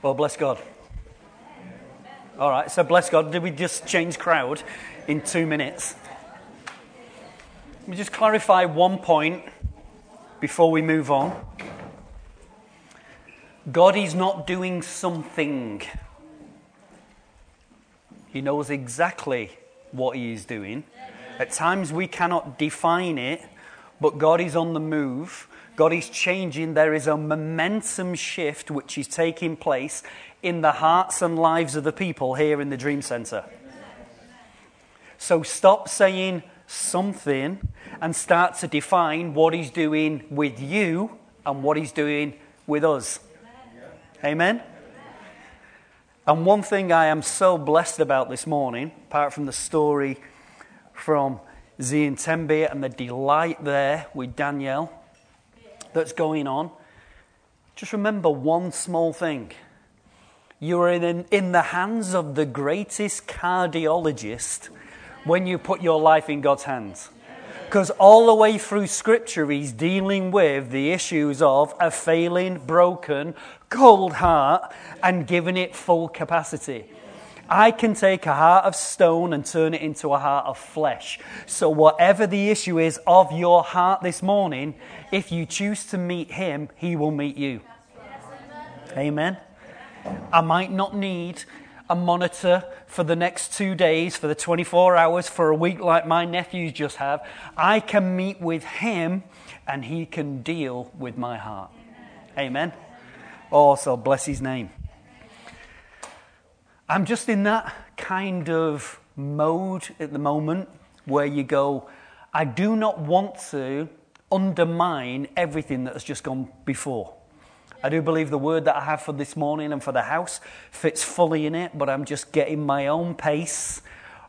Well, bless God. All right, so bless God. Did we just change crowd in two minutes? Let me just clarify one point before we move on. God is not doing something, He knows exactly what He is doing. At times we cannot define it, but God is on the move. God is changing. There is a momentum shift which is taking place in the hearts and lives of the people here in the Dream Center. So stop saying something and start to define what He's doing with you and what He's doing with us. Amen? And one thing I am so blessed about this morning, apart from the story from Zion Tembe and the delight there with Danielle that's going on, just remember one small thing. You are in, in the hands of the greatest cardiologist when you put your life in God's hands. Because all the way through Scripture, he's dealing with the issues of a failing, broken, cold heart and giving it full capacity. I can take a heart of stone and turn it into a heart of flesh. So, whatever the issue is of your heart this morning, if you choose to meet Him, He will meet you. Amen. I might not need a monitor for the next two days, for the 24 hours, for a week like my nephews just have. I can meet with Him and He can deal with my heart. Amen. Oh, also, bless His name. I'm just in that kind of mode at the moment where you go, I do not want to undermine everything that has just gone before. I do believe the word that I have for this morning and for the house fits fully in it, but I'm just getting my own pace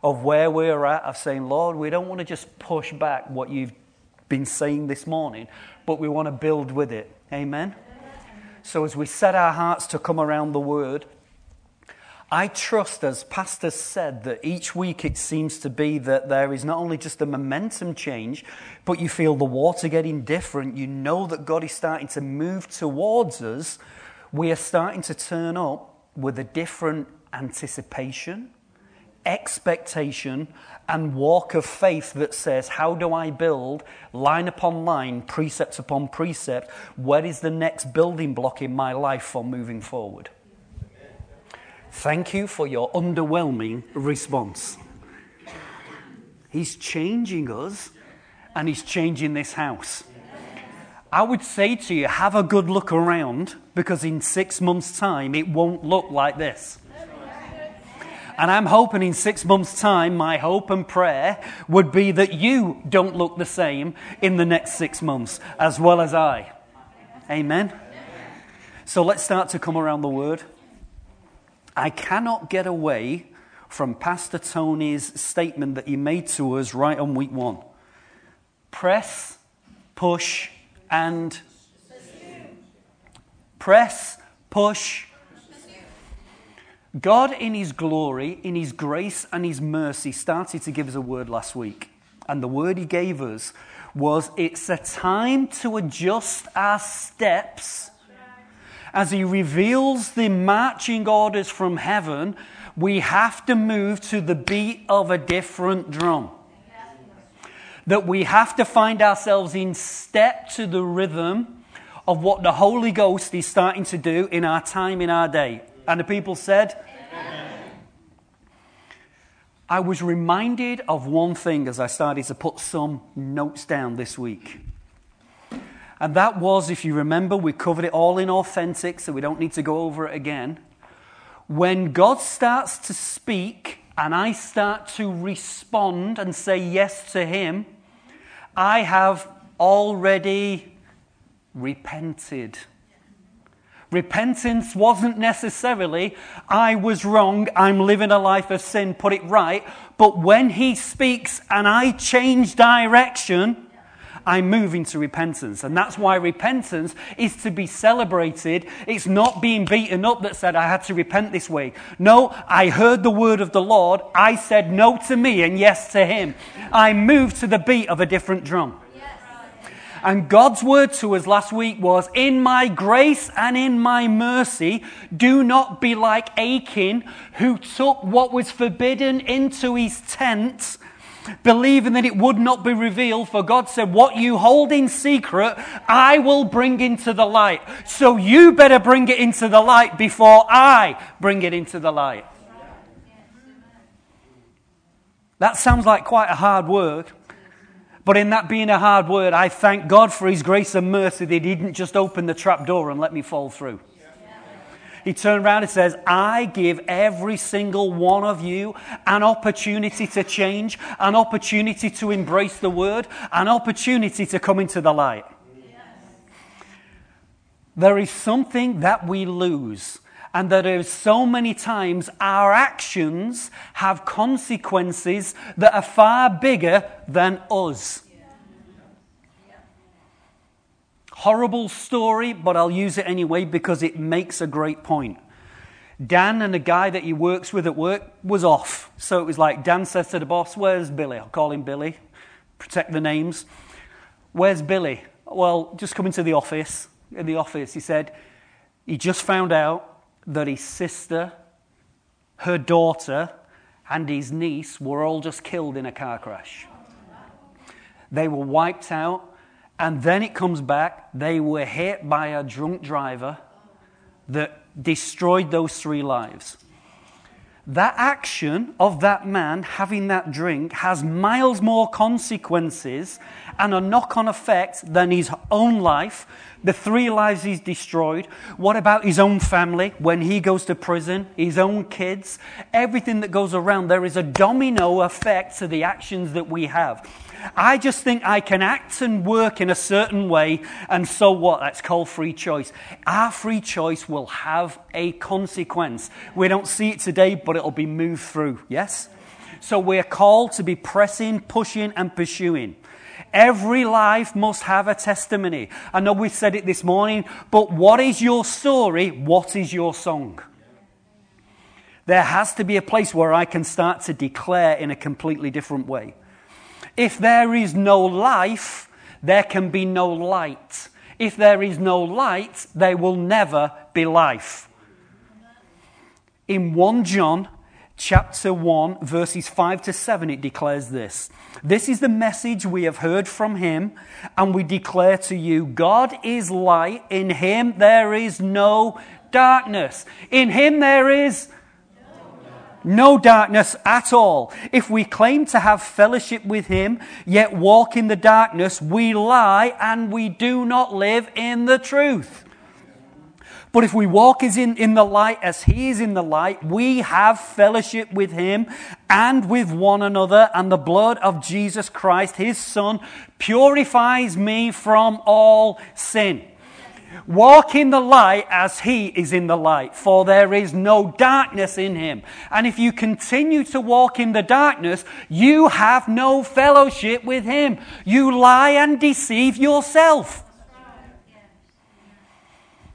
of where we're at, of saying, Lord, we don't want to just push back what you've been saying this morning, but we want to build with it. Amen? So as we set our hearts to come around the word, I trust, as Pastor said, that each week it seems to be that there is not only just a momentum change, but you feel the water getting different. You know that God is starting to move towards us. We are starting to turn up with a different anticipation, expectation, and walk of faith that says, How do I build line upon line, precept upon precept? Where is the next building block in my life for moving forward? Thank you for your underwhelming response. He's changing us and He's changing this house. I would say to you, have a good look around because in six months' time it won't look like this. And I'm hoping in six months' time, my hope and prayer would be that you don't look the same in the next six months as well as I. Amen? So let's start to come around the word. I cannot get away from Pastor Tony's statement that he made to us right on week one press, push, and press, push. God, in His glory, in His grace, and His mercy, started to give us a word last week. And the word He gave us was it's a time to adjust our steps as he reveals the marching orders from heaven, we have to move to the beat of a different drum. That we have to find ourselves in step to the rhythm of what the Holy Ghost is starting to do in our time, in our day. And the people said, Amen. I was reminded of one thing as I started to put some notes down this week. And that was, if you remember, we covered it all in authentic, so we don't need to go over it again. When God starts to speak and I start to respond and say yes to Him, I have already repented. Repentance wasn't necessarily, I was wrong, I'm living a life of sin, put it right. But when He speaks and I change direction, I'm moving to repentance. And that's why repentance is to be celebrated. It's not being beaten up that said, I had to repent this way. No, I heard the word of the Lord. I said no to me and yes to him. I moved to the beat of a different drum. And God's word to us last week was, In my grace and in my mercy, do not be like Achan, who took what was forbidden into his tent, believing that it would not be revealed. For God said, What you hold in secret, I will bring into the light. So you better bring it into the light before I bring it into the light. That sounds like quite a hard word. But in that being a hard word, I thank God for His grace and mercy that He didn't just open the trap door and let me fall through. He turned around and says, I give every single one of you an opportunity to change, an opportunity to embrace the word, an opportunity to come into the light. There is something that we lose and that is so many times our actions have consequences that are far bigger than us. Horrible story, but I'll use it anyway because it makes a great point. Dan and the guy that he works with at work was off. So it was like Dan says to the boss, Where's Billy? I'll call him Billy, protect the names. Where's Billy? Well, just come into the office. In the office, he said, he just found out that his sister, her daughter, and his niece were all just killed in a car crash. They were wiped out, and then it comes back. They were hit by a drunk driver that destroyed those three lives. That action of that man having that drink has miles more consequences and a knock on effect than his own life, the three lives he's destroyed. What about his own family when he goes to prison, his own kids, everything that goes around? There is a domino effect to the actions that we have. I just think I can act and work in a certain way, and so what? That's called free choice. Our free choice will have a consequence. We don't see it today, but it'll be moved through. Yes? So we're called to be pressing, pushing, and pursuing. Every life must have a testimony. I know we said it this morning, but what is your story? What is your song? There has to be a place where I can start to declare in a completely different way. If there is no life, there can be no light. If there is no light, there will never be life. In 1 John chapter 1, verses 5 to 7, it declares this This is the message we have heard from him, and we declare to you God is light. In him there is no darkness. In him there is no darkness at all. If we claim to have fellowship with him, yet walk in the darkness, we lie and we do not live in the truth. But if we walk as in, in the light as he is in the light, we have fellowship with him and with one another, and the blood of Jesus Christ, his son, purifies me from all sin. Walk in the light as he is in the light, for there is no darkness in him. And if you continue to walk in the darkness, you have no fellowship with him. You lie and deceive yourself.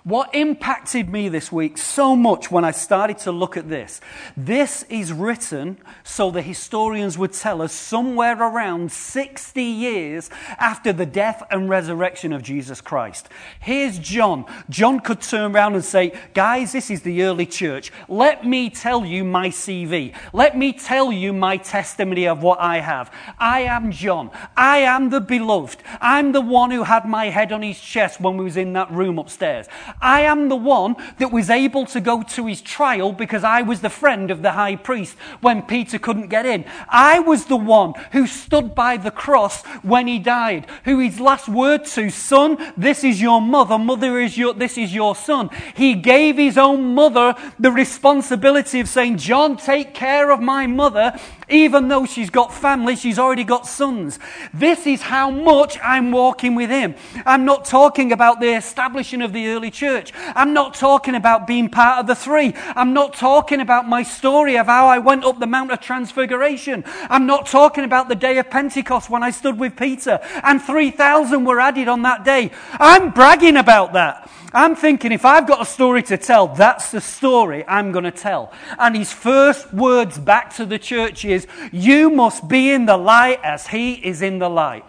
What impacted me this week so much when I started to look at this? This is written so the historians would tell us somewhere around 60 years after the death and resurrection of Jesus Christ. Here's John. John could turn around and say, Guys, this is the early church. Let me tell you my CV. Let me tell you my testimony of what I have. I am John. I am the beloved. I'm the one who had my head on his chest when we was in that room upstairs. I am the one that was able to go to his trial because I was the friend of the high priest when Peter couldn't get in. I was the one who stood by the cross when he died, who his last word to, son, this is your mother, mother is your, this is your son. He gave his own mother the responsibility of saying, John, take care of my mother. Even though she's got family, she's already got sons. This is how much I'm walking with him. I'm not talking about the establishing of the early church. I'm not talking about being part of the three. I'm not talking about my story of how I went up the Mount of Transfiguration. I'm not talking about the day of Pentecost when I stood with Peter and 3,000 were added on that day. I'm bragging about that. I'm thinking if I've got a story to tell, that's the story I'm going to tell. And his first words back to the church is, You must be in the light as he is in the light.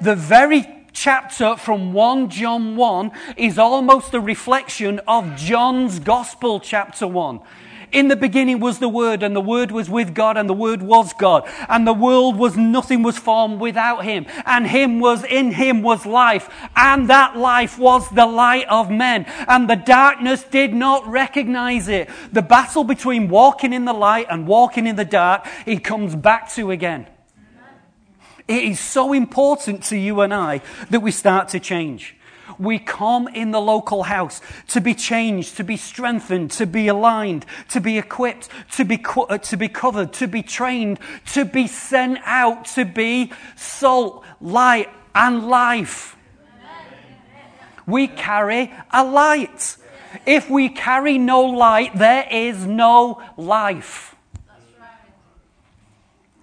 The very chapter from 1 John 1 is almost a reflection of John's Gospel, chapter 1. In the beginning was the Word, and the Word was with God, and the Word was God. And the world was nothing was formed without Him. And Him was in Him was life. And that life was the light of men. And the darkness did not recognize it. The battle between walking in the light and walking in the dark, He comes back to again. It is so important to you and I that we start to change. We come in the local house to be changed, to be strengthened, to be aligned, to be equipped, to be, co- uh, to be covered, to be trained, to be sent out, to be salt, light, and life. We carry a light. If we carry no light, there is no life.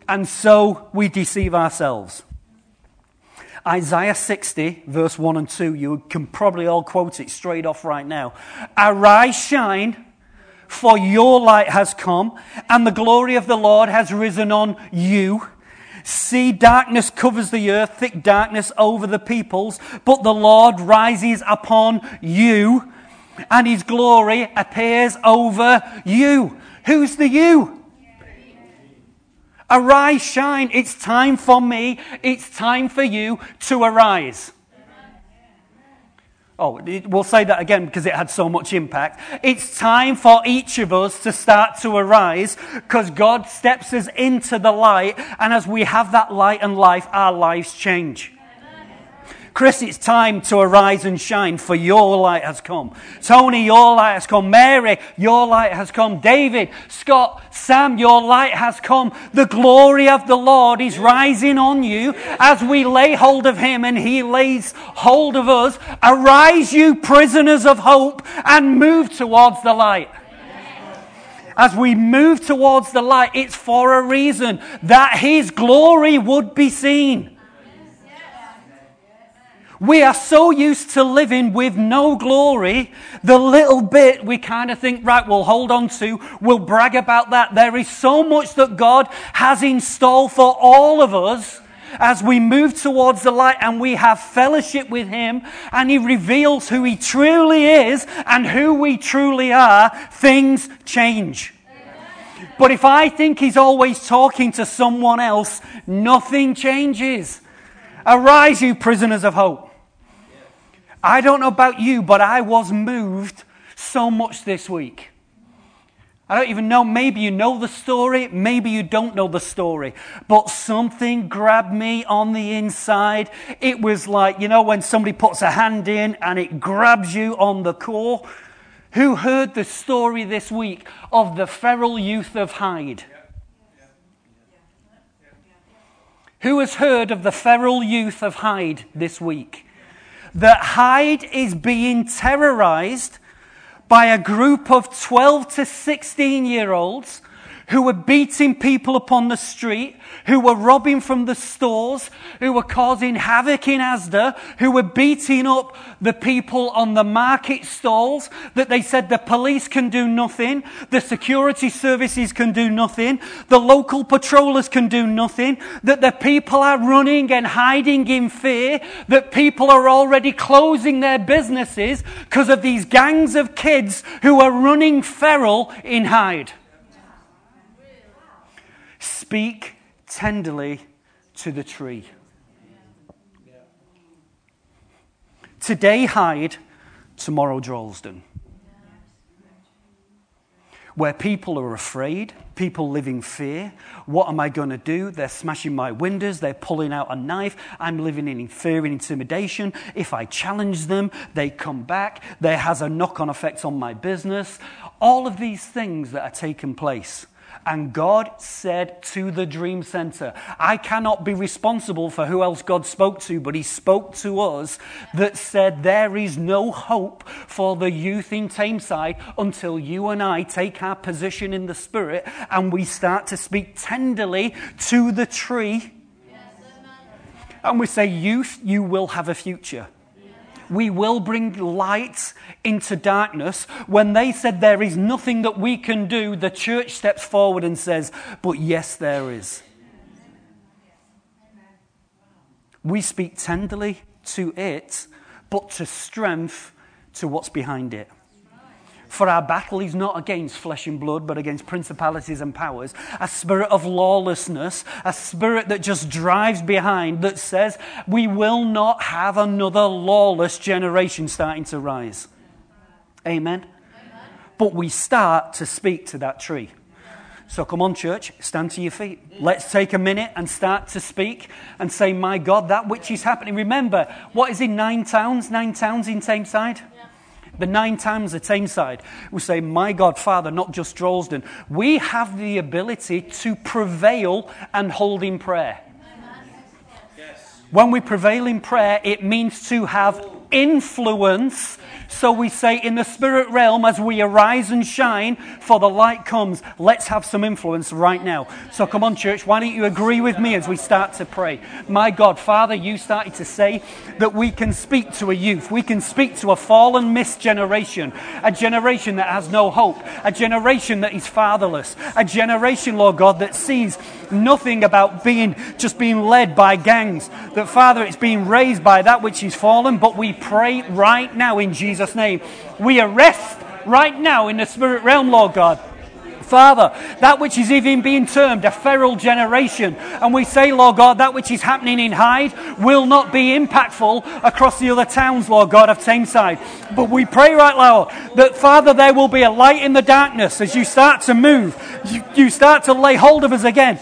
And so we deceive ourselves. Isaiah 60, verse 1 and 2, you can probably all quote it straight off right now. Arise, shine, for your light has come, and the glory of the Lord has risen on you. See, darkness covers the earth, thick darkness over the peoples, but the Lord rises upon you, and his glory appears over you. Who's the you? Arise, shine. It's time for me. It's time for you to arise. Oh, we'll say that again because it had so much impact. It's time for each of us to start to arise because God steps us into the light. And as we have that light and life, our lives change. Chris, it's time to arise and shine, for your light has come. Tony, your light has come. Mary, your light has come. David, Scott, Sam, your light has come. The glory of the Lord is rising on you as we lay hold of him and he lays hold of us. Arise, you prisoners of hope, and move towards the light as we move towards the light, it's for a reason that His glory would be seen. We are so used to living with no glory, the little bit we kind of think, right, we'll hold on to, we'll brag about that. There is so much that God has in store for all of us as we move towards the light and we have fellowship with Him and He reveals who He truly is and who we truly are, things change. But if I think He's always talking to someone else, nothing changes. Arise, you prisoners of hope. I don't know about you, but I was moved so much this week. I don't even know, maybe you know the story, maybe you don't know the story, but something grabbed me on the inside. It was like, you know, when somebody puts a hand in and it grabs you on the core. Who heard the story this week of the feral youth of Hyde? Who has heard of the feral youth of Hyde this week? That Hyde is being terrorized by a group of 12 to 16 year olds who were beating people upon the street, who were robbing from the stores, who were causing havoc in Asda, who were beating up the people on the market stalls, that they said the police can do nothing, the security services can do nothing, the local patrollers can do nothing, that the people are running and hiding in fear, that people are already closing their businesses because of these gangs of kids who are running feral in Hyde. Speak tenderly to the tree. Today, Hyde, tomorrow, Droylsden. Where people are afraid, people live in fear. What am I going to do? They're smashing my windows, they're pulling out a knife. I'm living in fear and intimidation. If I challenge them, they come back. There has a knock on effect on my business. All of these things that are taking place and God said to the Dream Center, I cannot be responsible for who else God spoke to, but He spoke to us that said, There is no hope for the youth in Tameside until you and I take our position in the Spirit and we start to speak tenderly to the tree. and we say, Youth, you will have a future we will bring light into darkness. When they said there is nothing that we can do, the church steps forward and says, But yes, there is. We speak tenderly to it, but to strength to what's behind it. For our battle is not against flesh and blood, but against principalities and powers. A spirit of lawlessness, a spirit that just drives behind, that says we will not have another lawless generation starting to rise. Amen. Amen. But we start to speak to that tree. So come on, church, stand to your feet. Let's take a minute and start to speak and say, My God, that which is happening. Remember, what is in nine towns? Nine towns in Tameside? The nine times the Tameside, we say, My God, Father, not just Droylsden. We have the ability to prevail and hold in prayer. Yes. When we prevail in prayer, it means to have influence so we say in the spirit realm, as we arise and shine, for the light comes, let's have some influence right now. So come on, church, why don't you agree with me as we start to pray? My God, Father, you started to say that we can speak to a youth, we can speak to a fallen, missed generation, a generation that has no hope, a generation that is fatherless, a generation, Lord God, that sees nothing about being just being led by gangs. That, Father, it's being raised by that which is fallen, but we pray right now in Jesus' name. We arrest right now in the spirit realm, Lord God. Father, that which is even being termed a feral generation. And we say, Lord God, that which is happening in Hyde will not be impactful across the other towns, Lord God, of Tameside. But we pray right now that, Father, there will be a light in the darkness as you start to move. You, you start to lay hold of us again.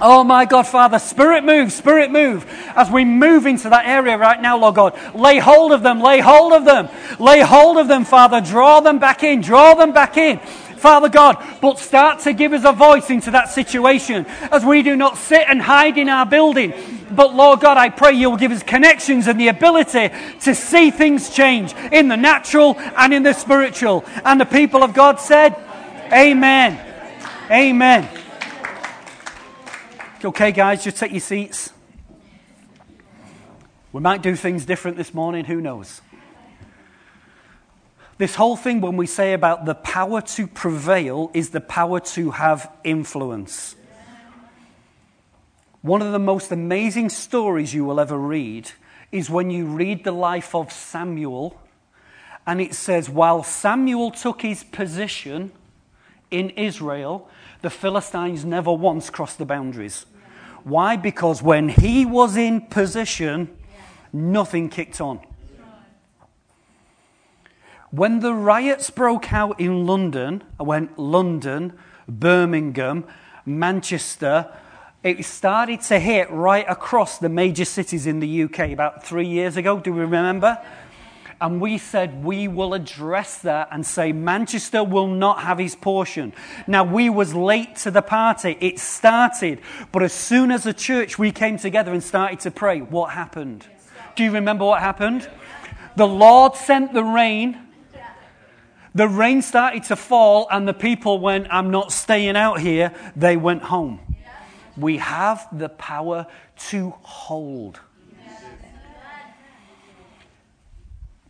Oh my God, Father, Spirit move, Spirit move. As we move into that area right now, Lord God, lay hold of them, lay hold of them, lay hold of them, Father. Draw them back in, draw them back in. Father God, but start to give us a voice into that situation as we do not sit and hide in our building. But Lord God, I pray you'll give us connections and the ability to see things change in the natural and in the spiritual. And the people of God said, Amen. Amen. Okay, guys, just take your seats. We might do things different this morning, who knows? This whole thing, when we say about the power to prevail, is the power to have influence. One of the most amazing stories you will ever read is when you read the life of Samuel, and it says, while Samuel took his position in Israel, the Philistines never once crossed the boundaries. Why? Because when he was in position, nothing kicked on. When the riots broke out in London, uh, I went London, Birmingham, Manchester, it started to hit right across the major cities in the UK about three years ago. Do we remember? And we said we will address that and say Manchester will not have his portion. Now we was late to the party. It started, but as soon as the church we came together and started to pray, what happened? Do you remember what happened? The Lord sent the rain. The rain started to fall, and the people went, I'm not staying out here. They went home. We have the power to hold.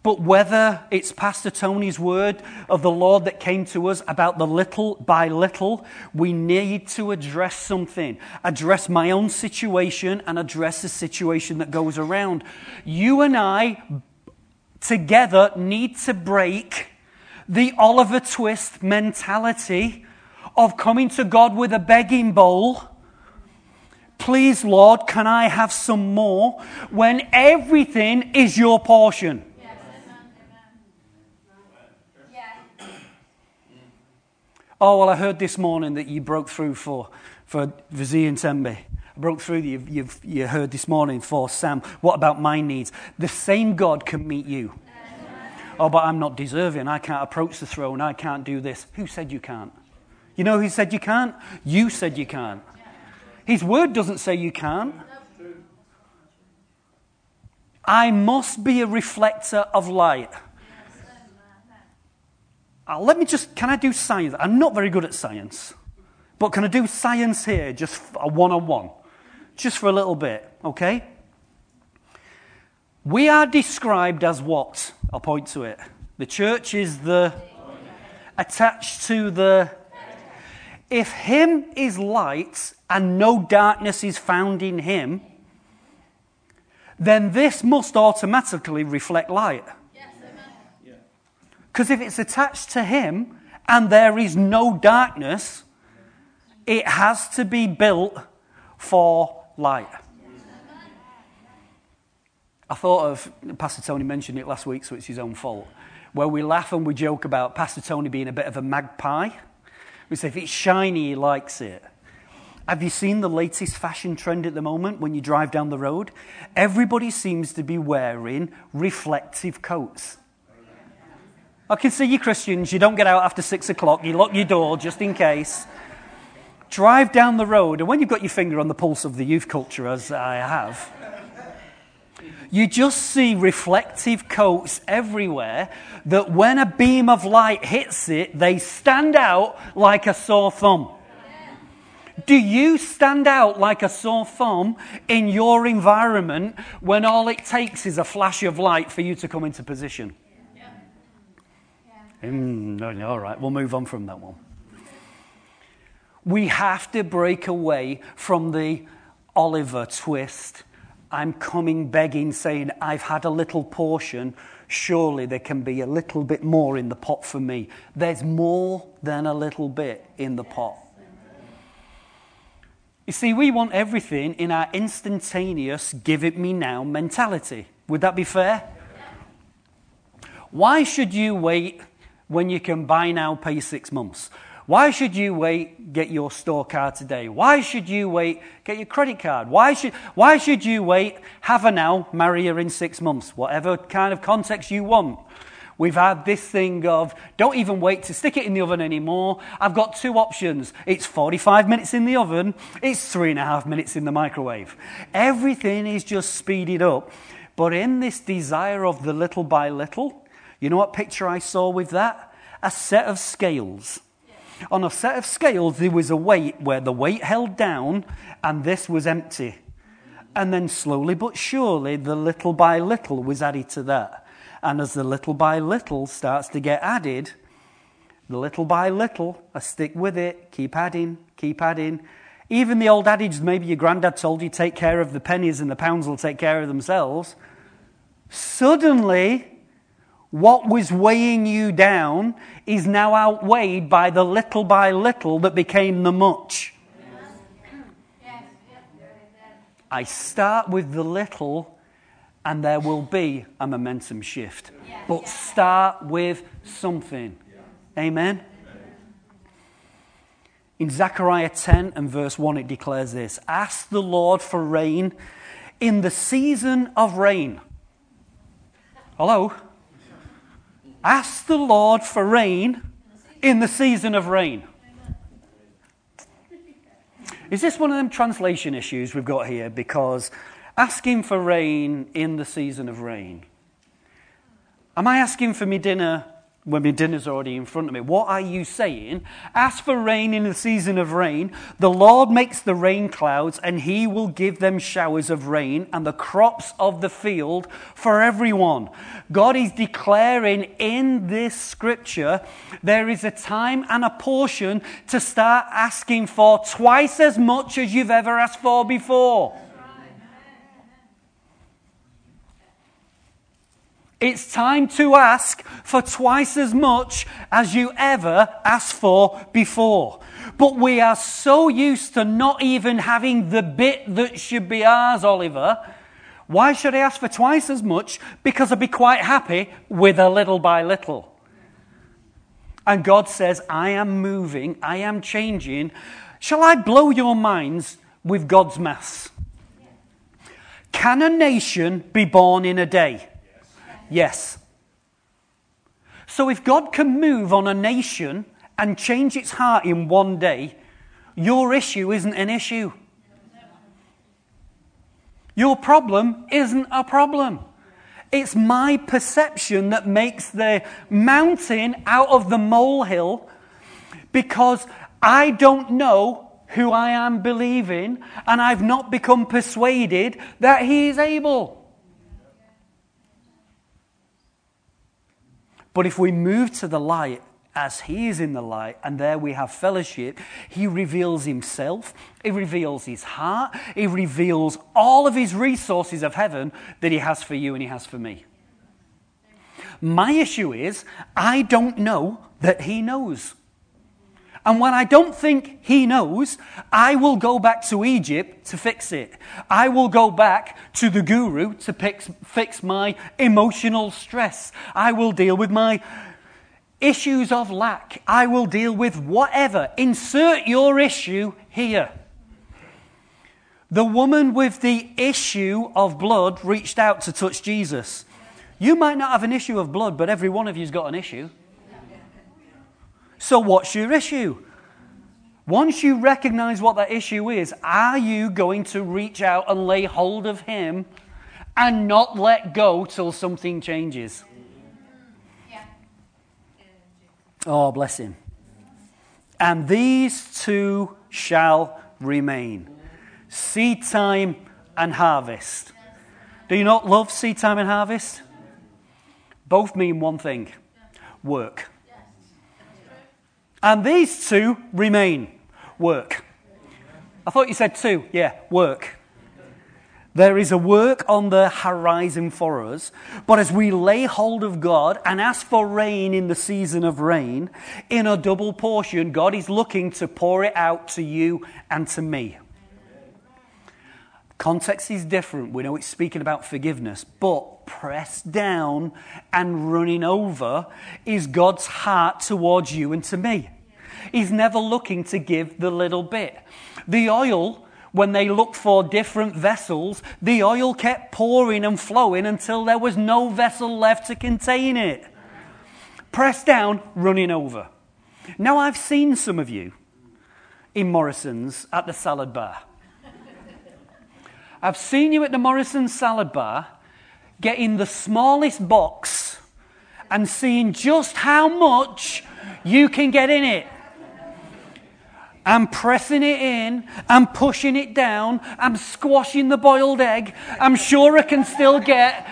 But whether it's Pastor Tony's word of the Lord that came to us about the little by little, we need to address something. Address my own situation and address the situation that goes around. You and I together need to break the Oliver Twist mentality of coming to God with a begging bowl. Please, Lord, can I have some more? When everything is your portion. Oh, well, I heard this morning that you broke through for, for Vizi and Tembe. I broke through, you've, you've, you heard this morning for Sam. What about my needs? The same God can meet you. Oh, but I'm not deserving. I can't approach the throne. I can't do this. Who said you can't? You know who said you can't? You said you can't. His word doesn't say you can't. I must be a reflector of light. Uh, let me just, can I do science? I'm not very good at science, but can I do science here, just a one on one? Just for a little bit, okay? We are described as what? I'll point to it. The church is the attached to the. If Him is light and no darkness is found in Him, then this must automatically reflect light. Because if it's attached to Him and there is no darkness, it has to be built for light. I thought of, Pastor Tony mentioned it last week, so it's his own fault, where we laugh and we joke about Pastor Tony being a bit of a magpie. We say if it's shiny, he likes it. Have you seen the latest fashion trend at the moment when you drive down the road? Everybody seems to be wearing reflective coats. I can see you Christians, you don't get out after six o'clock, you lock your door just in case. Drive down the road, and when you've got your finger on the pulse of the youth culture, as I have, you just see reflective coats everywhere that when a beam of light hits it, they stand out like a sore thumb. Do you stand out like a sore thumb in your environment when all it takes is a flash of light for you to come into position? Mm, all right, we'll move on from that one. We have to break away from the Oliver twist. I'm coming begging, saying, I've had a little portion. Surely there can be a little bit more in the pot for me. There's more than a little bit in the pot. You see, we want everything in our instantaneous, give it me now mentality. Would that be fair? Why should you wait when you can buy now, pay six months? Why should you wait, get your store card today? Why should you wait, get your credit card? Why should, why should you wait, have her now, marry her in six months? Whatever kind of context you want. We've had this thing of don't even wait to stick it in the oven anymore. I've got two options. It's 45 minutes in the oven, it's three and a half minutes in the microwave. Everything is just speeded up. But in this desire of the little by little, you know what picture I saw with that? A set of scales. On a set of scales, there was a weight where the weight held down and this was empty. And then slowly but surely, the little by little was added to that. And as the little by little starts to get added, the little by little, I stick with it, keep adding, keep adding. Even the old adage, maybe your granddad told you, take care of the pennies and the pounds will take care of themselves. Suddenly, what was weighing you down is now outweighed by the little by little that became the much. I start with the little and there will be a momentum shift. But start with something. Amen? In Zechariah 10 and verse 1, it declares this Ask the Lord for rain in the season of rain. Hello? Ask the Lord for rain in the season of rain. Is this one of them translation issues we've got here? Because asking for rain in the season of rain? Am I asking for me dinner when my dinner's already in front of me? What are you saying? Ask for rain in the season of rain. The Lord makes the rain clouds, and He will give them showers of rain and the crops of the field for everyone. God is declaring in this scripture there is a time and a portion to start asking for twice as much as you've ever asked for before. It's time to ask for twice as much as you ever asked for before. But we are so used to not even having the bit that should be ours, Oliver. Why should I ask for twice as much? Because I'd be quite happy with a little by little. And God says, I am moving, I am changing. Shall I blow your minds with God's maths? Can a nation be born in a day? Yes. So if God can move on a nation and change its heart in one day, your issue isn't an issue. Your problem isn't a problem. It's my perception that makes the mountain out of the molehill because I don't know who I am believing and I've not become persuaded that He is able. But if we move to the light as he is in the light, and there we have fellowship, he reveals himself, he reveals his heart, he reveals all of his resources of heaven that he has for you and he has for me. My issue is, I don't know that he knows. And when I don't think he knows, I will go back to Egypt to fix it. I will go back to the guru to fix, fix my emotional stress. I will deal with my issues of lack. I will deal with whatever. Insert your issue here. The woman with the issue of blood reached out to touch Jesus. You might not have an issue of blood, but every one of you's got an issue. So, what's your issue? Once you recognize what that issue is, are you going to reach out and lay hold of Him and not let go till something changes? Yeah. Oh, bless Him. And these two shall remain seed time and harvest. Do you not love seed time and harvest? Both mean one thing work. And these two remain work. I thought you said two. Yeah, work. There is a work on the horizon for us, but as we lay hold of God and ask for rain in the season of rain, in a double portion, God is looking to pour it out to you and to me. Context is different. We know it's speaking about forgiveness, but pressed down and running over is God's heart towards you and to me. He's never looking to give the little bit. The oil, when they looked for different vessels, the oil kept pouring and flowing until there was no vessel left to contain it. Pressed down, running over. Now, I've seen some of you in Morrison's at the salad bar. I've seen you at the Morrison salad bar getting the smallest box and seeing just how much you can get in it. I'm pressing it in, I'm pushing it down, I'm squashing the boiled egg. I'm sure I can still get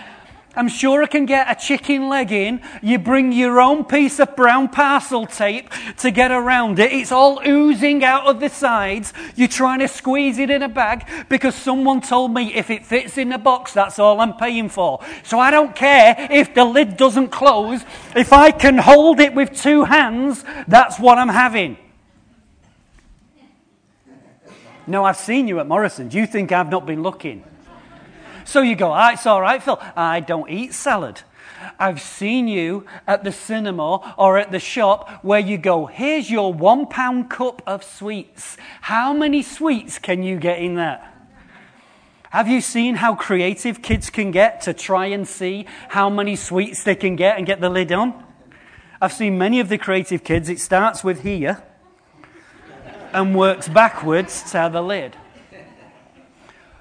I'm sure I can get a chicken leg in. You bring your own piece of brown parcel tape to get around it. It's all oozing out of the sides. You're trying to squeeze it in a bag because someone told me if it fits in the box, that's all I'm paying for. So I don't care if the lid doesn't close. If I can hold it with two hands, that's what I'm having. No, I've seen you at Morrison. Do you think I've not been looking? So you go, ah, it's all right, Phil. I don't eat salad. I've seen you at the cinema or at the shop where you go, here's your one pound cup of sweets. How many sweets can you get in that? Have you seen how creative kids can get to try and see how many sweets they can get and get the lid on? I've seen many of the creative kids, it starts with here and works backwards to the lid.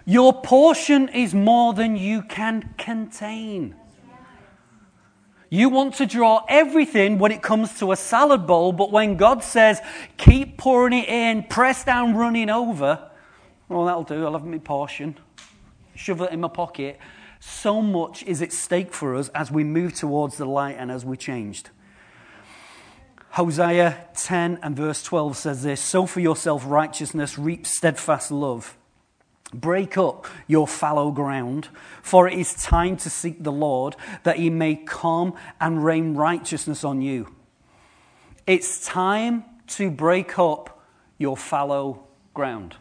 Your portion is more than you can contain. You want to draw everything when it comes to a salad bowl, but when God says, keep pouring it in, press down, running over, well, that'll do. I'll have my portion. Shove it in my pocket. So much is at stake for us as we move towards the light and as we changed. Hosea 10 and verse 12 says this Sow for yourself righteousness, reap steadfast love. Break up your fallow ground, for it is time to seek the Lord, that he may come and rain righteousness on you. It's time to break up your fallow ground.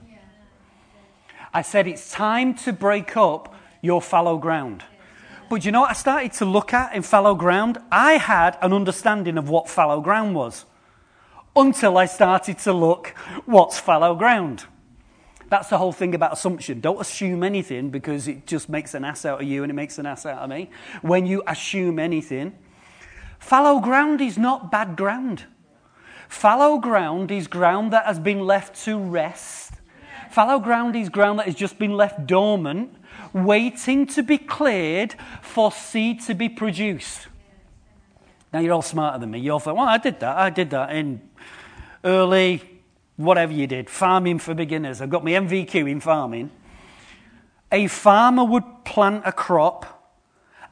I said it's time to break up your fallow ground. But you know what I started to look at in fallow ground? I had an understanding of what fallow ground was until I started to look what's fallow ground. That's the whole thing about assumption. Don't assume anything because it just makes an ass out of you and it makes an ass out of me. When you assume anything, fallow ground is not bad ground. Fallow ground is ground that has been left to rest. Fallow ground is ground that has just been left dormant, waiting to be cleared for seed to be produced. Now, you're all smarter than me. You're all think, well, I did that. I did that in early whatever you did, farming for beginners. I've got my NVQ in farming. A farmer would plant a crop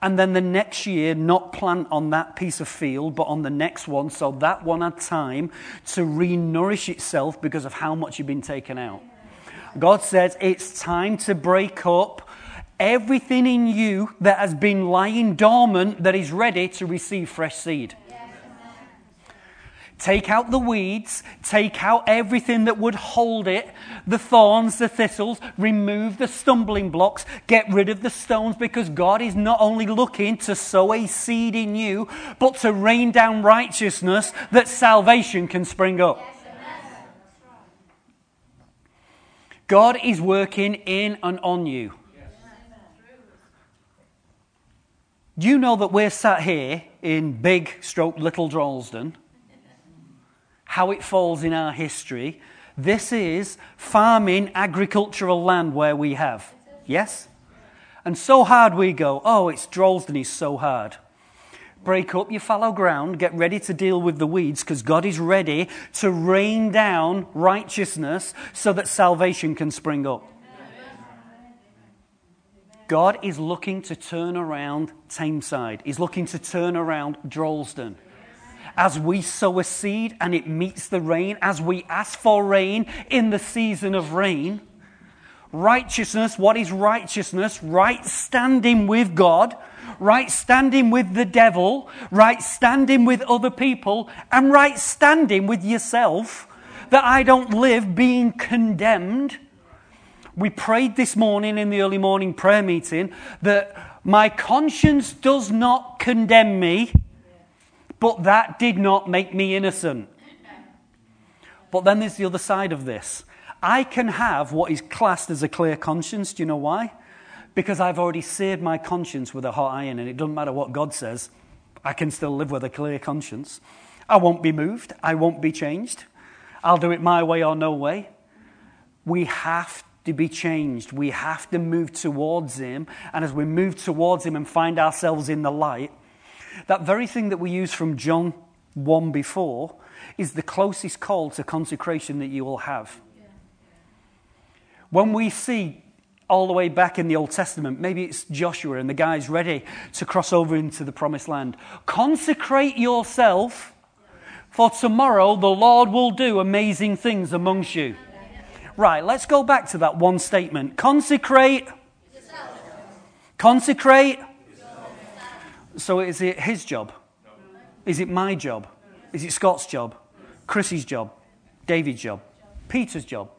and then the next year not plant on that piece of field, but on the next one, so that one had time to re nourish itself because of how much you've been taken out. God says it's time to break up everything in you that has been lying dormant that is ready to receive fresh seed. Take out the weeds, take out everything that would hold it, the thorns, the thistles, remove the stumbling blocks, get rid of the stones, because God is not only looking to sow a seed in you, but to rain down righteousness that salvation can spring up. God is working in and on you. Do you know that we're sat here in big stroke little Droylsden? How it falls in our history. This is farming agricultural land where we have. Yes? And so hard we go. Oh, it's Droylsden is so hard. Break up your fallow ground, get ready to deal with the weeds because God is ready to rain down righteousness so that salvation can spring up. God is looking to turn around Tameside. He's looking to turn around Droylsden. As we sow a seed and it meets the rain, as we ask for rain in the season of rain, righteousness, what is righteousness? Right standing with God, right standing with the devil, right standing with other people, and right standing with yourself, that I don't live being condemned we prayed this morning in the early morning prayer meeting that my conscience does not condemn me, but that did not make me innocent. But then there's the other side of this. I can have what is classed as a clear conscience. Do you know why? Because I've already seared my conscience with a hot iron, and it doesn't matter what God says, I can still live with a clear conscience. I won't be moved, I won't be changed. I'll do it my way or no way. We have to be changed. We have to move towards Him. And as we move towards Him and find ourselves in the light, that very thing that we use from John 1 before is the closest call to consecration that you will have. When we see all the way back in the Old Testament, maybe it's Joshua and the guy's ready to cross over into the promised land. Consecrate yourself, for tomorrow the Lord will do amazing things amongst you. Right, let's go back to that one statement. Consecrate. Consecrate. So is it his job? Is it my job? Is it Scott's job? Chrissy's job? David's job? Peter's job?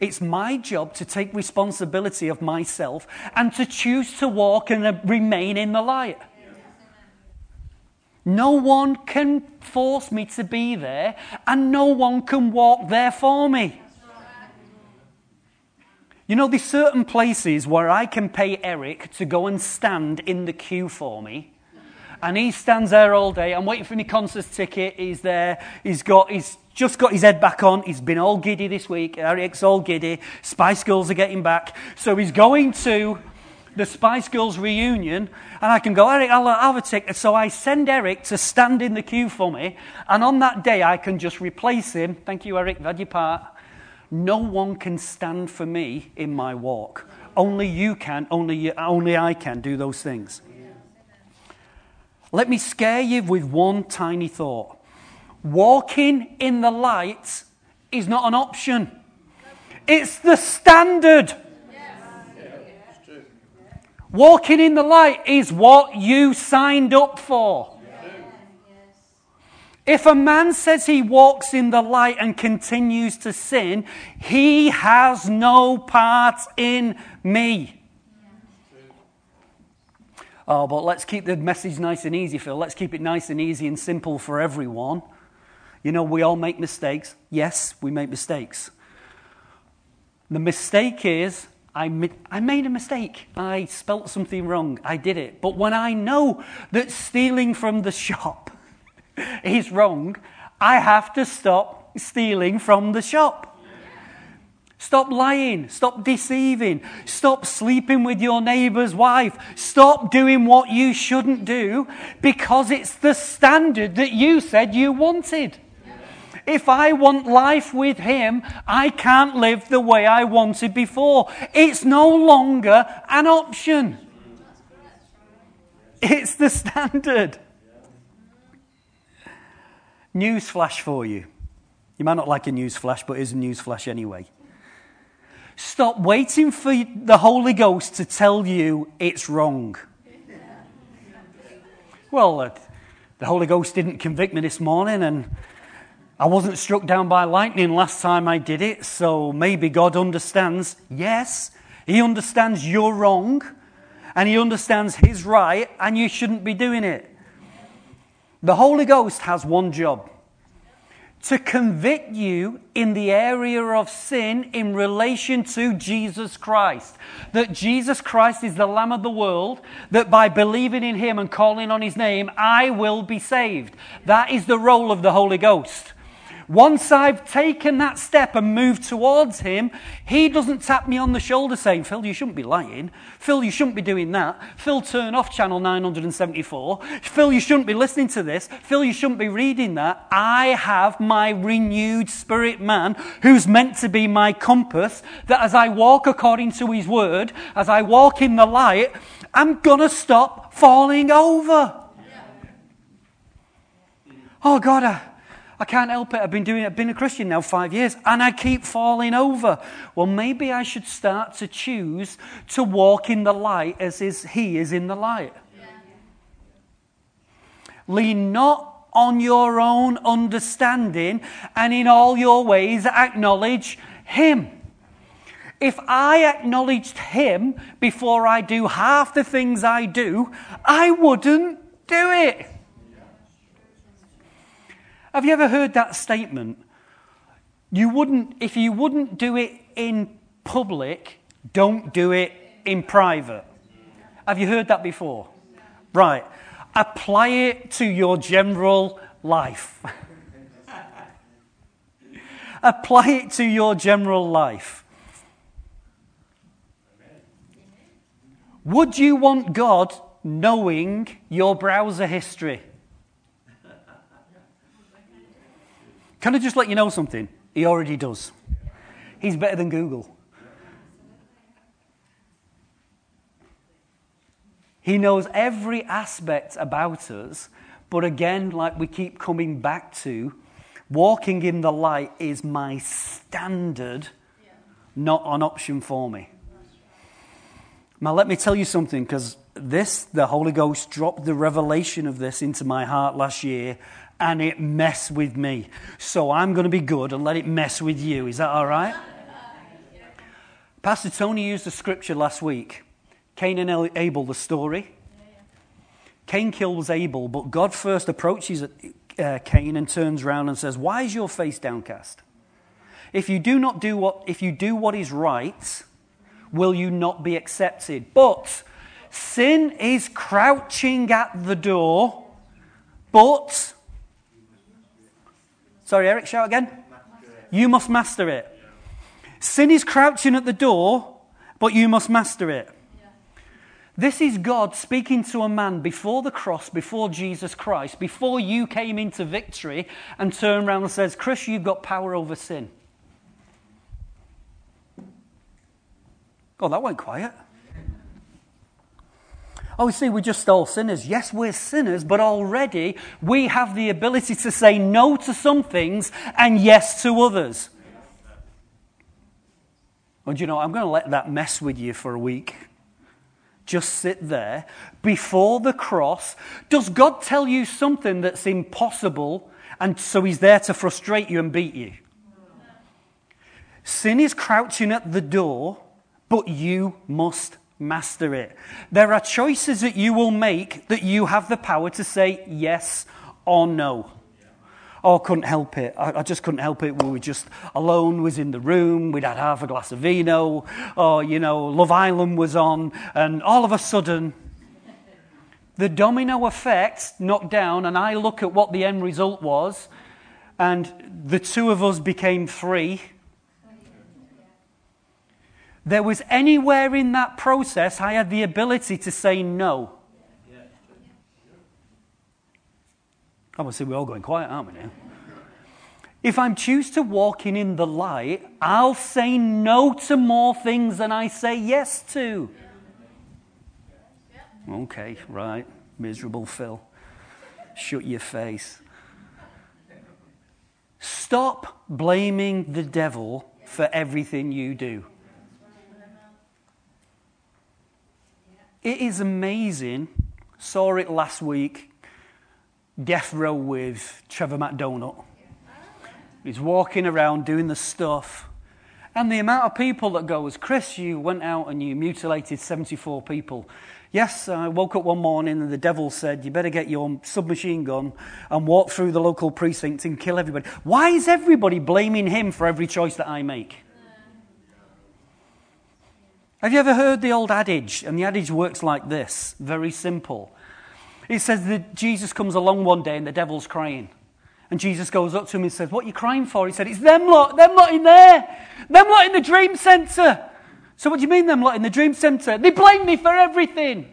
It's my job to take responsibility of myself and to choose to walk and remain in the light. No one can force me to be there, and no one can walk there for me. You know, there's certain places where I can pay Eric to go and stand in the queue for me. And he stands there all day. I'm waiting for my concert ticket. He's there. He's got, he's just got his head back on. He's been all giddy this week. Eric's all giddy. Spice Girls are getting back. So he's going to the Spice Girls reunion. And I can go, Eric, I'll have a ticket. So I send Eric to stand in the queue for me. And on that day, I can just replace him. Thank you, Eric. Had your part no one can stand for me in my walk. Only you can, only, only I can do those things. Let me scare you with one tiny thought. Walking in the light is not an option, it's the standard. Walking in the light is what you signed up for. If a man says he walks in the light and continues to sin, he has no part in me. Oh, but let's keep the message nice and easy, Phil. Let's keep it nice and easy and simple for everyone. You know, we all make mistakes. Yes, we make mistakes. The mistake is I, I made a mistake. I spelt something wrong. I did it. But when I know that stealing from the shop is wrong, I have to stop stealing from the shop. Stop lying. Stop deceiving. Stop sleeping with your neighbor's wife. Stop doing what you shouldn't do because it's the standard that you said you wanted. If I want life with him, I can't live the way I wanted before. It's no longer an option. It's the standard. News flash for you. You might not like a news flash, but it's a news flash anyway. Stop waiting for the Holy Ghost to tell you it's wrong. Well, uh, the Holy Ghost didn't convict me this morning, and I wasn't struck down by lightning last time I did it, so maybe God understands. Yes, He understands you're wrong, and He understands His right, and you shouldn't be doing it. The Holy Ghost has one job to convict you in the area of sin in relation to Jesus Christ. That Jesus Christ is the Lamb of the world, that by believing in Him and calling on His name, I will be saved. That is the role of the Holy Ghost. Once I've taken that step and moved towards Him, He doesn't tap me on the shoulder saying, Phil, you shouldn't be lying. Phil, you shouldn't be doing that. Phil, turn off channel 974. Phil, you shouldn't be listening to this. Phil, you shouldn't be reading that. I have my renewed spirit man who's meant to be my compass, that as I walk according to His word, as I walk in the light, I'm going to stop falling over. Oh, God, I. I can't help it. I've been doing it. I've been a Christian now five years and I keep falling over. Well, maybe I should start to choose to walk in the light as is, He is in the light. Yeah. Lean not on your own understanding and in all your ways acknowledge Him. If I acknowledged Him before I do half the things I do, I wouldn't do it. Have you ever heard that statement? You wouldn't, if you wouldn't do it in public, don't do it in private. Have you heard that before? Right. Apply it to your general life. Apply it to your general life. Would you want God knowing your browser history? Can I just let you know something? He already does. He's better than Google. He knows every aspect about us, but again, like we keep coming back to, walking in the light is my standard, not an option for me. Now, let me tell you something, because this, the Holy Ghost dropped the revelation of this into my heart last year, and it mess with me. So I'm going to be good and let it mess with you. Is that all right? Pastor Tony used the scripture last week Cain and Abel, the story. Cain kills Abel, but God first approaches uh, Cain and turns around and says, Why is your face downcast? If you do not do what, if you do what is right, will you not be accepted? But sin is crouching at the door, but Sorry, Eric, shout again. You must master it. Sin is crouching at the door, but you must master it. This is God speaking to a man before the cross, before Jesus Christ, before you came into victory, and turned around and says, Chris, you've got power over sin. Oh, that went quiet. Oh, see, we're just all sinners. Yes, we're sinners, but already we have the ability to say no to some things and yes to others. And you know, I'm going to let that mess with you for a week. Just sit there before the cross. Does God tell you something that's impossible and so he's there to frustrate you and beat you? Sin is crouching at the door, but you must master it. There are choices that you will make that you have the power to say yes or no. Oh, couldn't help it. I, I, just couldn't help it. We were just alone, was in the room, we'd had half a glass of vino, or, you know, Love Island was on, and all of a sudden, the domino effect knocked down, and I look at what the end result was, and the two of us became three there was anywhere in that process I had the ability to say no. Obviously, we're all going quiet, aren't we now? If I'm choose to walking in the light, I'll say no to more things than I say yes to. Okay, right. Miserable Phil. Shut your face. Stop blaming the devil for everything you do. It is amazing. Saw it last week. Death Row with Trevor McDonald. He's walking around doing the stuff. And the amount of people that go goes, Chris, you went out and you mutilated 74 people. Yes, I woke up one morning and the devil said, You better get your submachine gun and walk through the local precinct and kill everybody. Why is everybody blaming him for every choice that I make? Have you ever heard the old adage? And the adage works like this very simple. It says that Jesus comes along one day and the devil's crying. And Jesus goes up to him and says, What are you crying for? He said, It's them lot, them lot in there, them lot in the dream centre. So, what do you mean, them lot in the dream centre? They blame me for everything.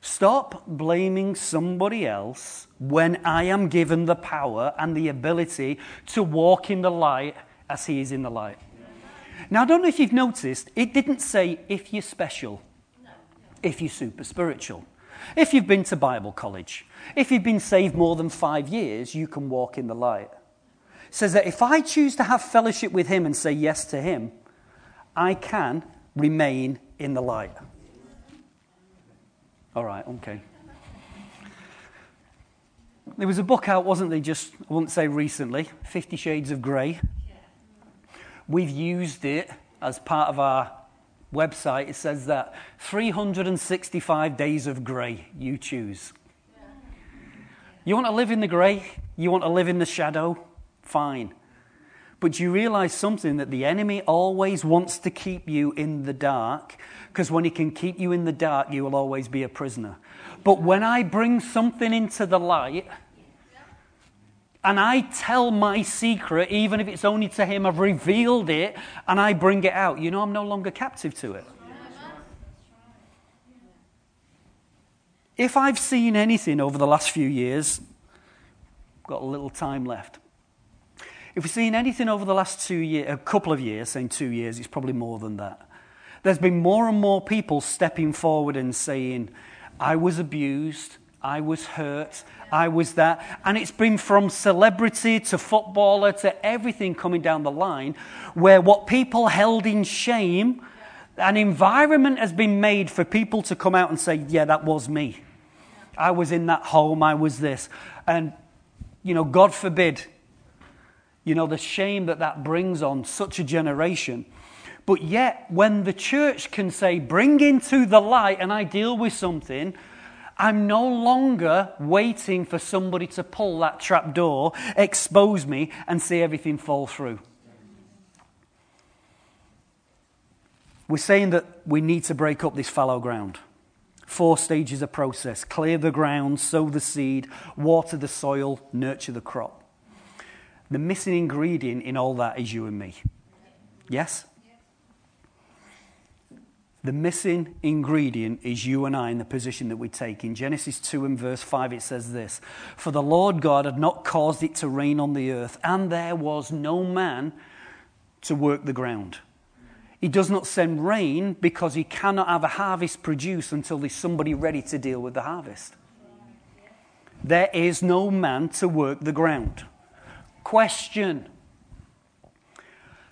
Stop blaming somebody else when I am given the power and the ability to walk in the light as He is in the light. Now, I don't know if you've noticed, it didn't say if you're special, if you're super spiritual. If you've been to Bible college, if you've been saved more than five years, you can walk in the light. It says that if I choose to have fellowship with Him and say yes to Him, I can remain in the light. All right, okay. There was a book out, wasn't there, just, I wouldn't say recently, Fifty Shades of Grey. We've used it as part of our website. It says that 365 days of grey, you choose. You want to live in the grey? You want to live in the shadow? Fine. But you realize something that the enemy always wants to keep you in the dark because when he can keep you in the dark, you will always be a prisoner. But when I bring something into the light, and I tell my secret, even if it's only to him, I've revealed it, and I bring it out, you know, I'm no longer captive to it. If I've seen anything over the last few years, got a little time left. If we've seen anything over the last two years, a couple of years, saying two years, it's probably more than that. There's been more and more people stepping forward and saying, I was abused, I was hurt, I was that. And it's been from celebrity to footballer to everything coming down the line, where what people held in shame, an environment has been made for people to come out and say, Yeah, that was me. I was in that home, I was this. And, you know, God forbid, you know, the shame that that brings on such a generation. But yet, when the church can say, Bring into the light and I deal with something, I'm no longer waiting for somebody to pull that trap door, expose me, and see everything fall through. We're saying that we need to break up this fallow ground. Four stages of process clear the ground, sow the seed, water the soil, nurture the crop. The missing ingredient in all that is you and me. Yes? The missing ingredient is you and I in the position that we take. In Genesis 2 and verse 5, it says this For the Lord God had not caused it to rain on the earth, and there was no man to work the ground. He does not send rain because he cannot have a harvest produced until there's somebody ready to deal with the harvest. There is no man to work the ground. Question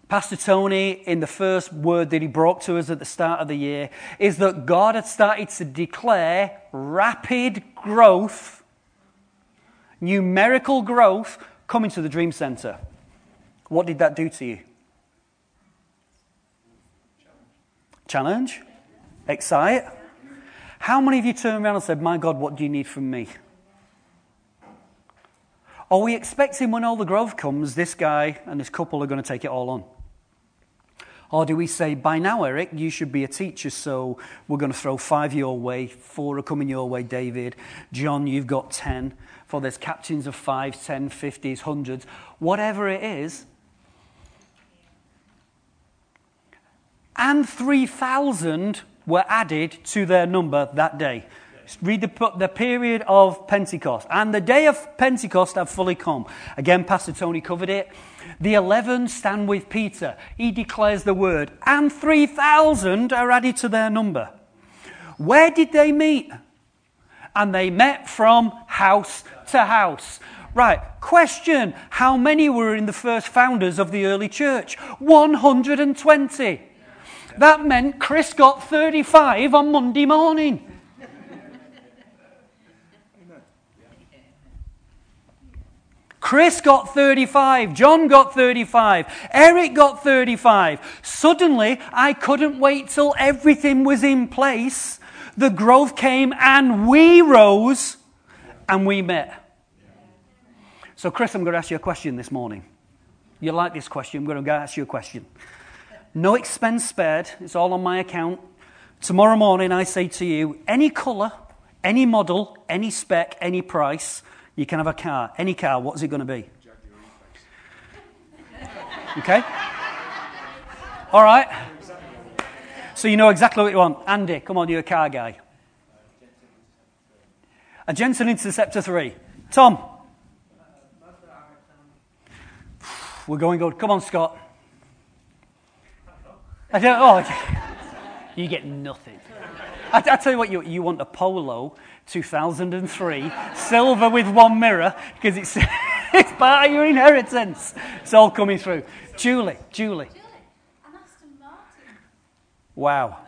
Pastor Tony, in the first word that he brought to us at the start of the year, is that God had started to declare rapid growth, numerical growth, coming to the Dream Center. What did that do to you? Challenge? Challenge? Excite? How many of you turned around and said, My God, what do you need from me? Are we expecting when all the growth comes, this guy and this couple are going to take it all on? Or do we say, by now, Eric, you should be a teacher, so we're going to throw five your way, four are coming your way, David. John, you've got ten. For there's captains of five, ten, fifties, hundreds. Whatever it is. And 3,000 were added to their number that day. Read the, the period of Pentecost. And the day of Pentecost have fully come. Again, Pastor Tony covered it. The eleven stand with Peter. He declares the word, and 3,000 are added to their number. Where did they meet? And they met from house to house. Right, question How many were in the first founders of the early church? 120. That meant Chris got 35 on Monday morning. Chris got 35. John got 35. Eric got 35. Suddenly, I couldn't wait till everything was in place. The growth came and we rose and we met. So, Chris, I'm going to ask you a question this morning. You like this question? I'm going to ask you a question. No expense spared. It's all on my account. Tomorrow morning, I say to you any colour, any model, any spec, any price, you can have a car. Any car, what's it going to be? Okay? All right. So you know exactly what you want. Andy, come on, you're a car guy. A Jensen Interceptor 3. Tom. We're going good. Come on, Scott. I don't, oh, you get nothing. I, I tell you what, you, you want a polo 2003, silver with one mirror, because it's, it's part of your inheritance. It's all coming through. Julie, Julie. Wow.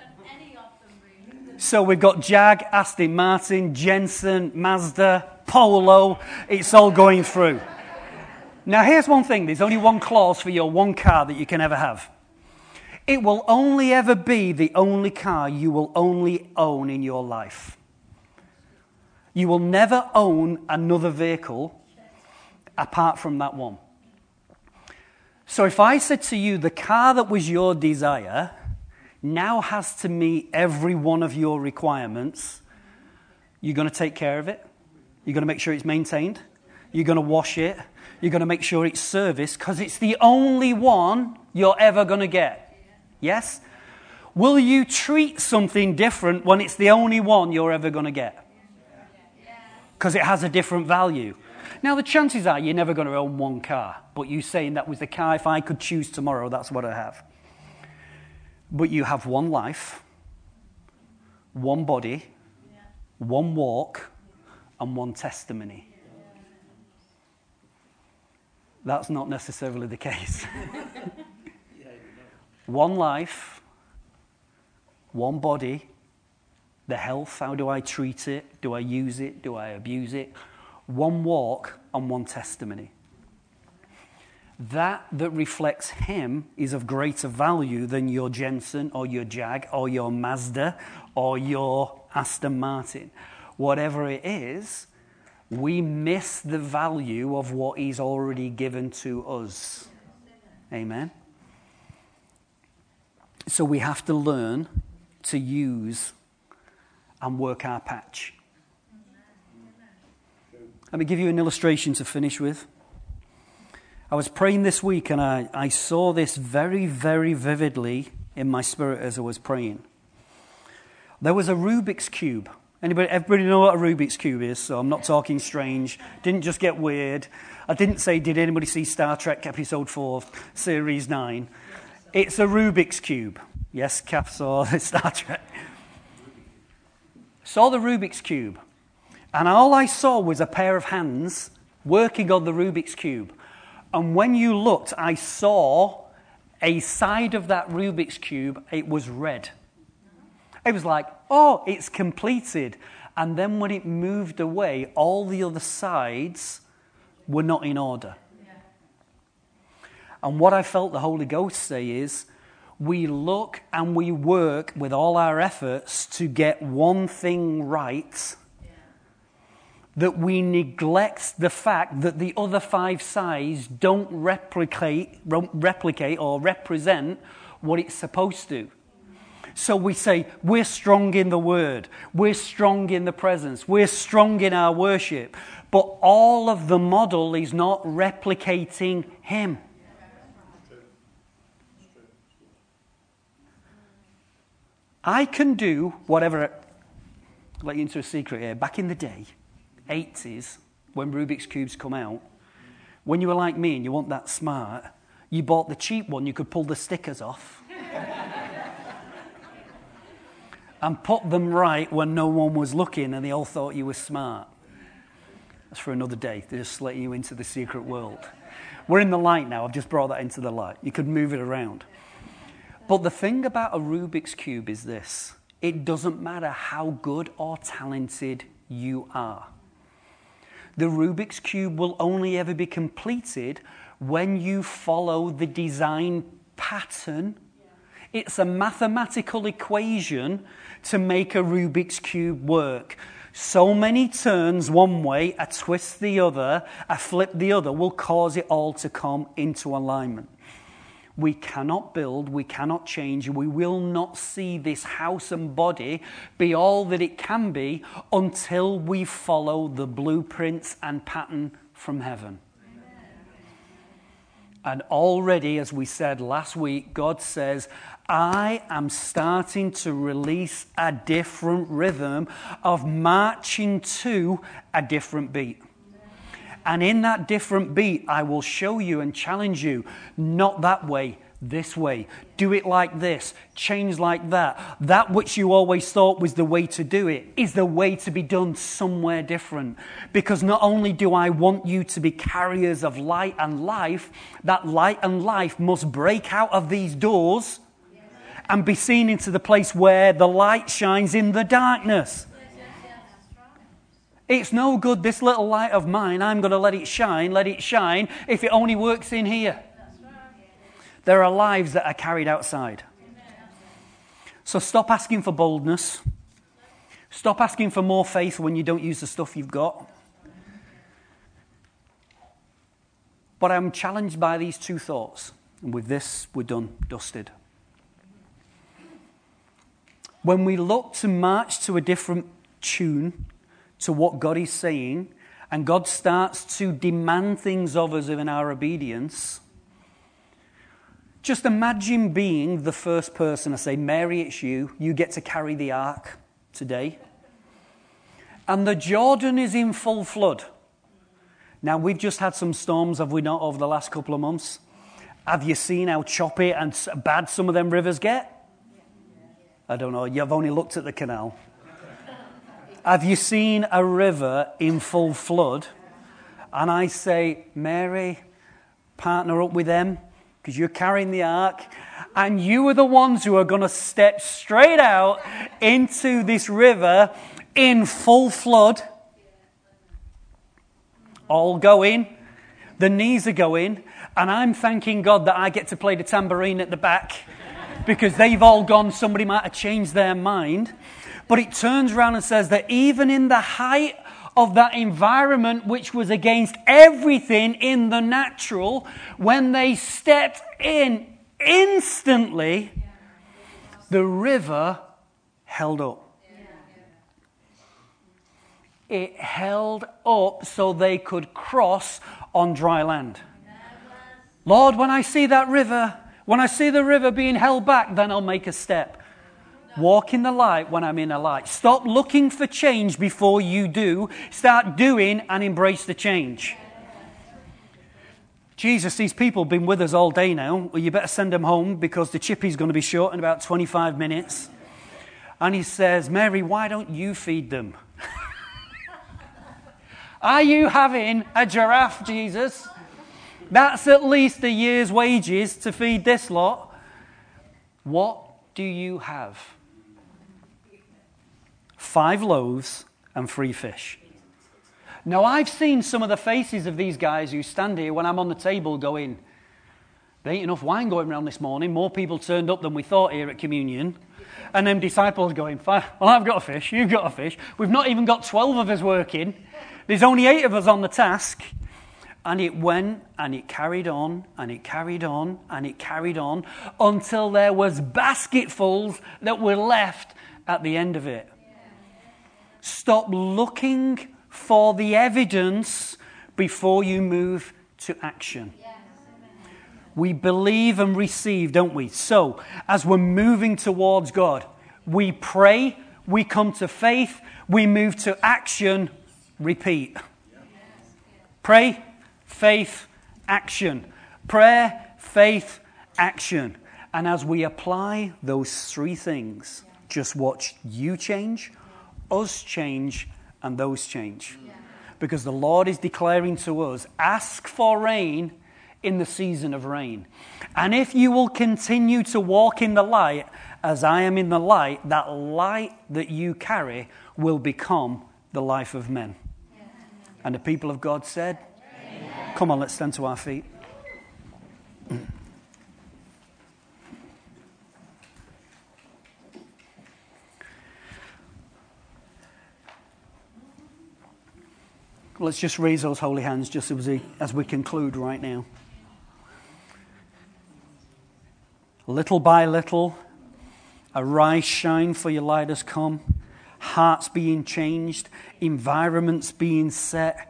So we've got Jag, Aston Martin, Jensen, Mazda, Polo. It's all going through. Now, here's one thing there's only one clause for your one car that you can ever have. It will only ever be the only car you will only own in your life. You will never own another vehicle apart from that one. So if I said to you, the car that was your desire now has to meet every one of your requirements, you're going to take care of it. You're going to make sure it's maintained. You're going to wash it. You're going to make sure it's serviced because it's the only one you're ever going to get. Yes? Will you treat something different when it's the only one you're ever going to get? Because it has a different value. Now, the chances are you're never going to own one car, but you're saying that was the car, if I could choose tomorrow, that's what I have. But you have one life, one body, one walk, and one testimony. That's not necessarily the case. one life, one body, the health, how do I treat it? Do I use it? Do I abuse it? One walk and one testimony. That that reflects him is of greater value than your Jensen or your Jag or your Mazda or your Aston Martin. Whatever it is, we miss the value of what he's already given to us. Amen. So we have to learn to use and work our patch. Let me give you an illustration to finish with. I was praying this week and I, I saw this very, very vividly in my spirit as I was praying. There was a Rubik's Cube. Anybody, everybody know what a Rubik's Cube is? So I'm not talking strange. Didn't just get weird. I didn't say, did anybody see Star Trek Episode 4, Series 9? It's a Rubik's Cube. Yes, Kath saw Star Trek saw the Rubik's Cube, and all I saw was a pair of hands working on the Rubik's Cube. And when you looked, I saw a side of that Rubik's Cube, it was red. It was like, oh, it's completed. And then when it moved away, all the other sides were not in order. And what I felt the Holy Ghost say is, we look and we work with all our efforts to get one thing right, that we neglect the fact that the other five sides don't replicate, replicate or represent what it's supposed to. So we say, we're strong in the word, we're strong in the presence, we're strong in our worship, but all of the model is not replicating Him. I can do whatever. I'll let you into a secret here. Back in the day, 80s, when Rubik's Cubes come out, when you were like me and you weren't that smart, you bought the cheap one, you could pull the stickers off. and put them right when no one was looking and they all thought you were smart. That's for another day. They're just letting you into the secret world. We're in the light now. I've just brought that into the light. You could move it around. But the thing about a Rubik's Cube is this it doesn't matter how good or talented you are. The Rubik's Cube will only ever be completed when you follow the design pattern. It's a mathematical equation to make a Rubik's Cube work. So many turns one way, a twist the other, a flip the other will cause it all to come into alignment. We cannot build, we cannot change, we will not see this house and body be all that it can be until we follow the blueprints and pattern from heaven. And already, as we said last week, God says, I am starting to release a different rhythm of marching to a different beat. And in that different beat, I will show you and challenge you not that way, this way. Do it like this, change like that. That which you always thought was the way to do it is the way to be done somewhere different. Because not only do I want you to be carriers of light and life, that light and life must break out of these doors and be seen into the place where the light shines in the darkness. It's no good, this little light of mine, I'm going to let it shine, let it shine, if it only works in here. There are lives that are carried outside. So stop asking for boldness. Stop asking for more faith when you don't use the stuff you've got. But I'm challenged by these two thoughts. And with this, we're done, dusted. When we look to march to a different tune, to what God is saying, and God starts to demand things of us in our obedience, just imagine being the first person. I say, Mary, it's you. You get to carry the ark today. And the Jordan is in full flood. Now, we've just had some storms, have we not, over the last couple of months? Have you seen how choppy and bad some of them rivers get? I don't know. You've only looked at the canal. Have you seen a river in full flood? And I say, Mary, partner up with them because you're carrying the ark. And you are the ones who are going to step straight out into this river in full flood. All going. The knees are going. And I'm thanking God that I get to play the tambourine at the back because they've all gone. Somebody might have changed their mind. But it turns around and says that even in the height of that environment, which was against everything in the natural, when they stepped in instantly, the river held up. It held up so they could cross on dry land. Lord, when I see that river, when I see the river being held back, then I'll make a step. Walk in the light when I'm in a light. Stop looking for change before you do. Start doing and embrace the change. Jesus, these people have been with us all day now. Well, you better send them home because the chippy's going to be short in about 25 minutes. And he says, Mary, why don't you feed them? Are you having a giraffe, Jesus? That's at least a year's wages to feed this lot. What do you have? five loaves and three fish. Now, I've seen some of the faces of these guys who stand here when I'm on the table going, there ain't enough wine going around this morning. More people turned up than we thought here at communion. And them disciples going, well, I've got a fish, you've got a fish. We've not even got 12 of us working. There's only eight of us on the task. And it went and it carried on and it carried on and it carried on until there was basketfuls that were left at the end of it. Stop looking for the evidence before you move to action. We believe and receive, don't we? So, as we're moving towards God, we pray, we come to faith, we move to action, repeat. Pray, faith, action. Prayer, faith, action. And as we apply those three things, Just watch you change, us change, and those change. Because the Lord is declaring to us ask for rain in the season of rain. And if you will continue to walk in the light as I am in the light, that light that you carry will become the life of men. And the people of God said. Come on, let's stand to our feet. Let's just raise those holy hands just as we, as we conclude right now. Little by little, a arise, shine, for your light has come. Hearts being changed, environments being set.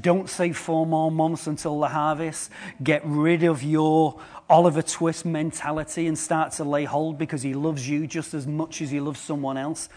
Don't say four more months until the harvest. Get rid of your Oliver Twist mentality and start to lay hold because he loves you just as much as he loves someone else.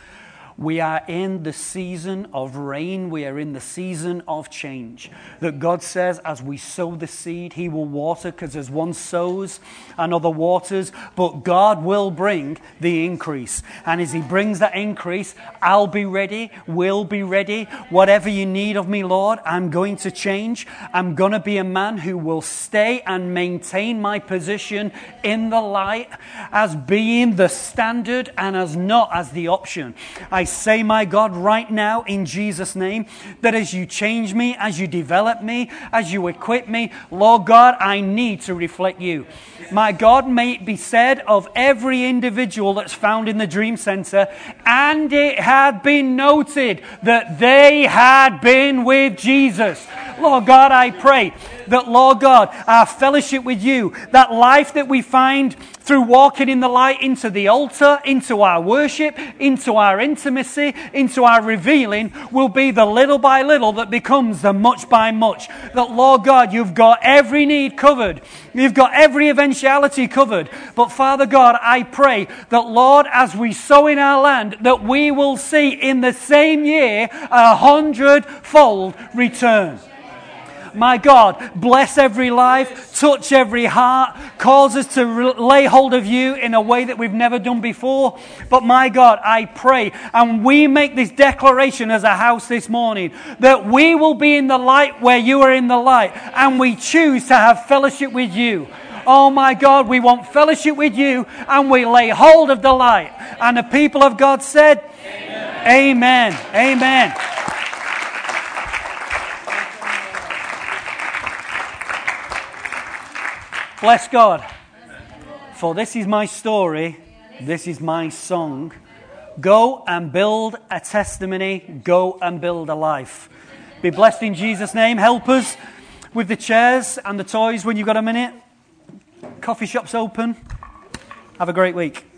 We are in the season of rain. We are in the season of change. That God says, as we sow the seed, He will water, because as one sows, another waters, but God will bring the increase. And as He brings that increase, I'll be ready, will be ready. Whatever you need of me, Lord, I'm going to change. I'm going to be a man who will stay and maintain my position in the light as being the standard and as not as the option. I say, my God, right now in Jesus' name, that as you change me, as you develop me, as you equip me, Lord God, I need to reflect you. My God, may it be said of every individual that's found in the Dream Center, and it had been noted that they had been with Jesus. Lord God, I pray that, Lord God, our fellowship with you, that life that we find through walking in the light into the altar, into our worship, into our intimacy, into our revealing, will be the little by little that becomes the much by much. That, Lord God, you've got every need covered. You've got every eventuality covered. But, Father God, I pray that, Lord, as we sow in our land, that we will see in the same year a hundredfold return. My God, bless every life, touch every heart, cause us to lay hold of you in a way that we've never done before. But my God, I pray, and we make this declaration as a house this morning, that we will be in the light where you are in the light, and we choose to have fellowship with you. Oh my God, we want fellowship with you, and we lay hold of the light. And the people of God said, Amen. Amen. Amen. Bless God. For this is my story, this is my song. Go and build a testimony, go and build a life. Be blessed in Jesus' name. Help us with the chairs and the toys when you've got a minute. Coffee shop's open. Have a great week.